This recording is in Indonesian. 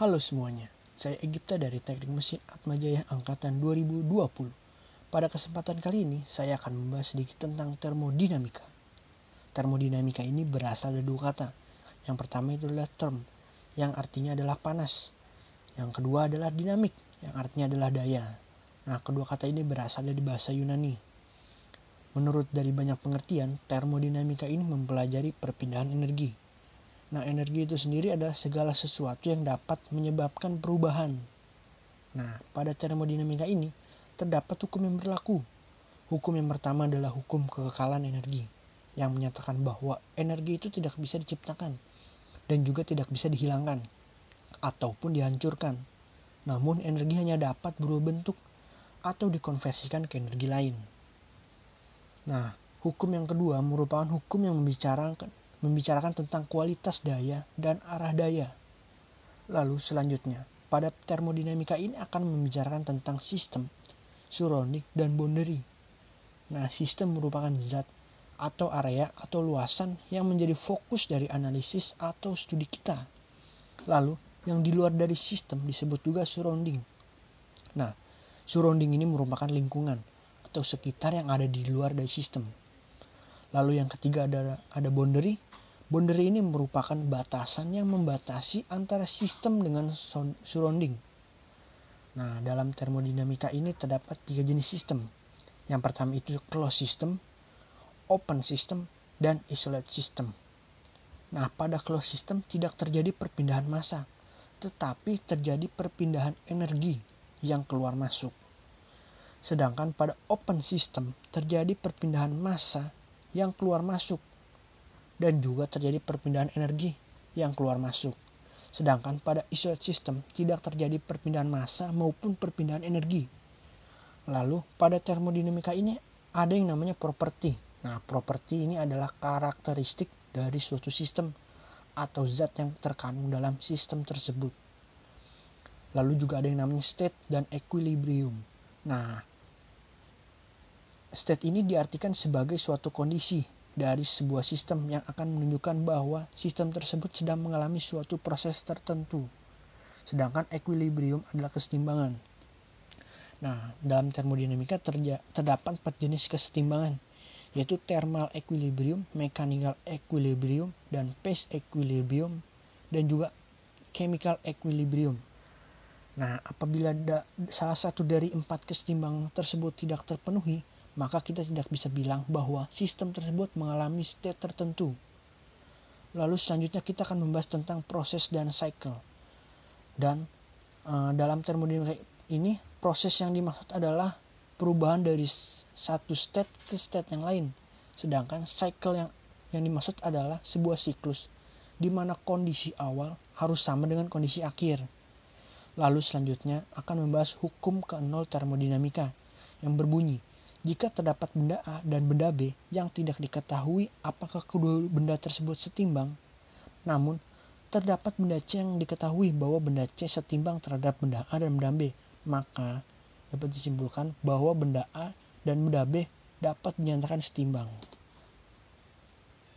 Halo semuanya, saya Egipta dari Teknik Mesin Atmajaya Angkatan 2020. Pada kesempatan kali ini, saya akan membahas sedikit tentang termodinamika. Termodinamika ini berasal dari dua kata. Yang pertama itu adalah term, yang artinya adalah panas. Yang kedua adalah dinamik, yang artinya adalah daya. Nah, kedua kata ini berasal dari bahasa Yunani. Menurut dari banyak pengertian, termodinamika ini mempelajari perpindahan energi Nah, energi itu sendiri adalah segala sesuatu yang dapat menyebabkan perubahan. Nah, pada termodinamika ini terdapat hukum yang berlaku. Hukum yang pertama adalah hukum kekekalan energi, yang menyatakan bahwa energi itu tidak bisa diciptakan dan juga tidak bisa dihilangkan ataupun dihancurkan. Namun, energi hanya dapat berubah bentuk atau dikonversikan ke energi lain. Nah, hukum yang kedua merupakan hukum yang membicarakan membicarakan tentang kualitas daya dan arah daya. Lalu selanjutnya, pada termodinamika ini akan membicarakan tentang sistem, surrounding, dan boundary. Nah, sistem merupakan zat atau area atau luasan yang menjadi fokus dari analisis atau studi kita. Lalu, yang di luar dari sistem disebut juga surrounding. Nah, surrounding ini merupakan lingkungan atau sekitar yang ada di luar dari sistem. Lalu yang ketiga ada ada boundary Boundary ini merupakan batasan yang membatasi antara sistem dengan surrounding. Nah, dalam termodinamika ini terdapat tiga jenis sistem. Yang pertama itu closed system, open system, dan isolate system. Nah, pada closed system tidak terjadi perpindahan massa, tetapi terjadi perpindahan energi yang keluar masuk. Sedangkan pada open system terjadi perpindahan massa yang keluar masuk dan juga terjadi perpindahan energi yang keluar masuk. Sedangkan pada isolate system tidak terjadi perpindahan massa maupun perpindahan energi. Lalu pada termodinamika ini ada yang namanya properti. Nah, properti ini adalah karakteristik dari suatu sistem atau zat yang terkandung dalam sistem tersebut. Lalu juga ada yang namanya state dan equilibrium. Nah, state ini diartikan sebagai suatu kondisi dari sebuah sistem yang akan menunjukkan bahwa sistem tersebut sedang mengalami suatu proses tertentu. Sedangkan equilibrium adalah kesetimbangan. Nah, dalam termodinamika terdapat empat jenis kesetimbangan, yaitu thermal equilibrium, mechanical equilibrium, dan phase equilibrium, dan juga chemical equilibrium. Nah, apabila salah satu dari empat kesetimbangan tersebut tidak terpenuhi, maka kita tidak bisa bilang bahwa sistem tersebut mengalami state tertentu. Lalu selanjutnya kita akan membahas tentang proses dan cycle. Dan uh, dalam termodinamika ini proses yang dimaksud adalah perubahan dari satu state ke state yang lain. Sedangkan cycle yang yang dimaksud adalah sebuah siklus di mana kondisi awal harus sama dengan kondisi akhir. Lalu selanjutnya akan membahas hukum ke nol termodinamika yang berbunyi jika terdapat benda A dan benda B yang tidak diketahui apakah kedua benda tersebut setimbang, namun terdapat benda C yang diketahui bahwa benda C setimbang terhadap benda A dan benda B, maka dapat disimpulkan bahwa benda A dan benda B dapat dinyatakan setimbang.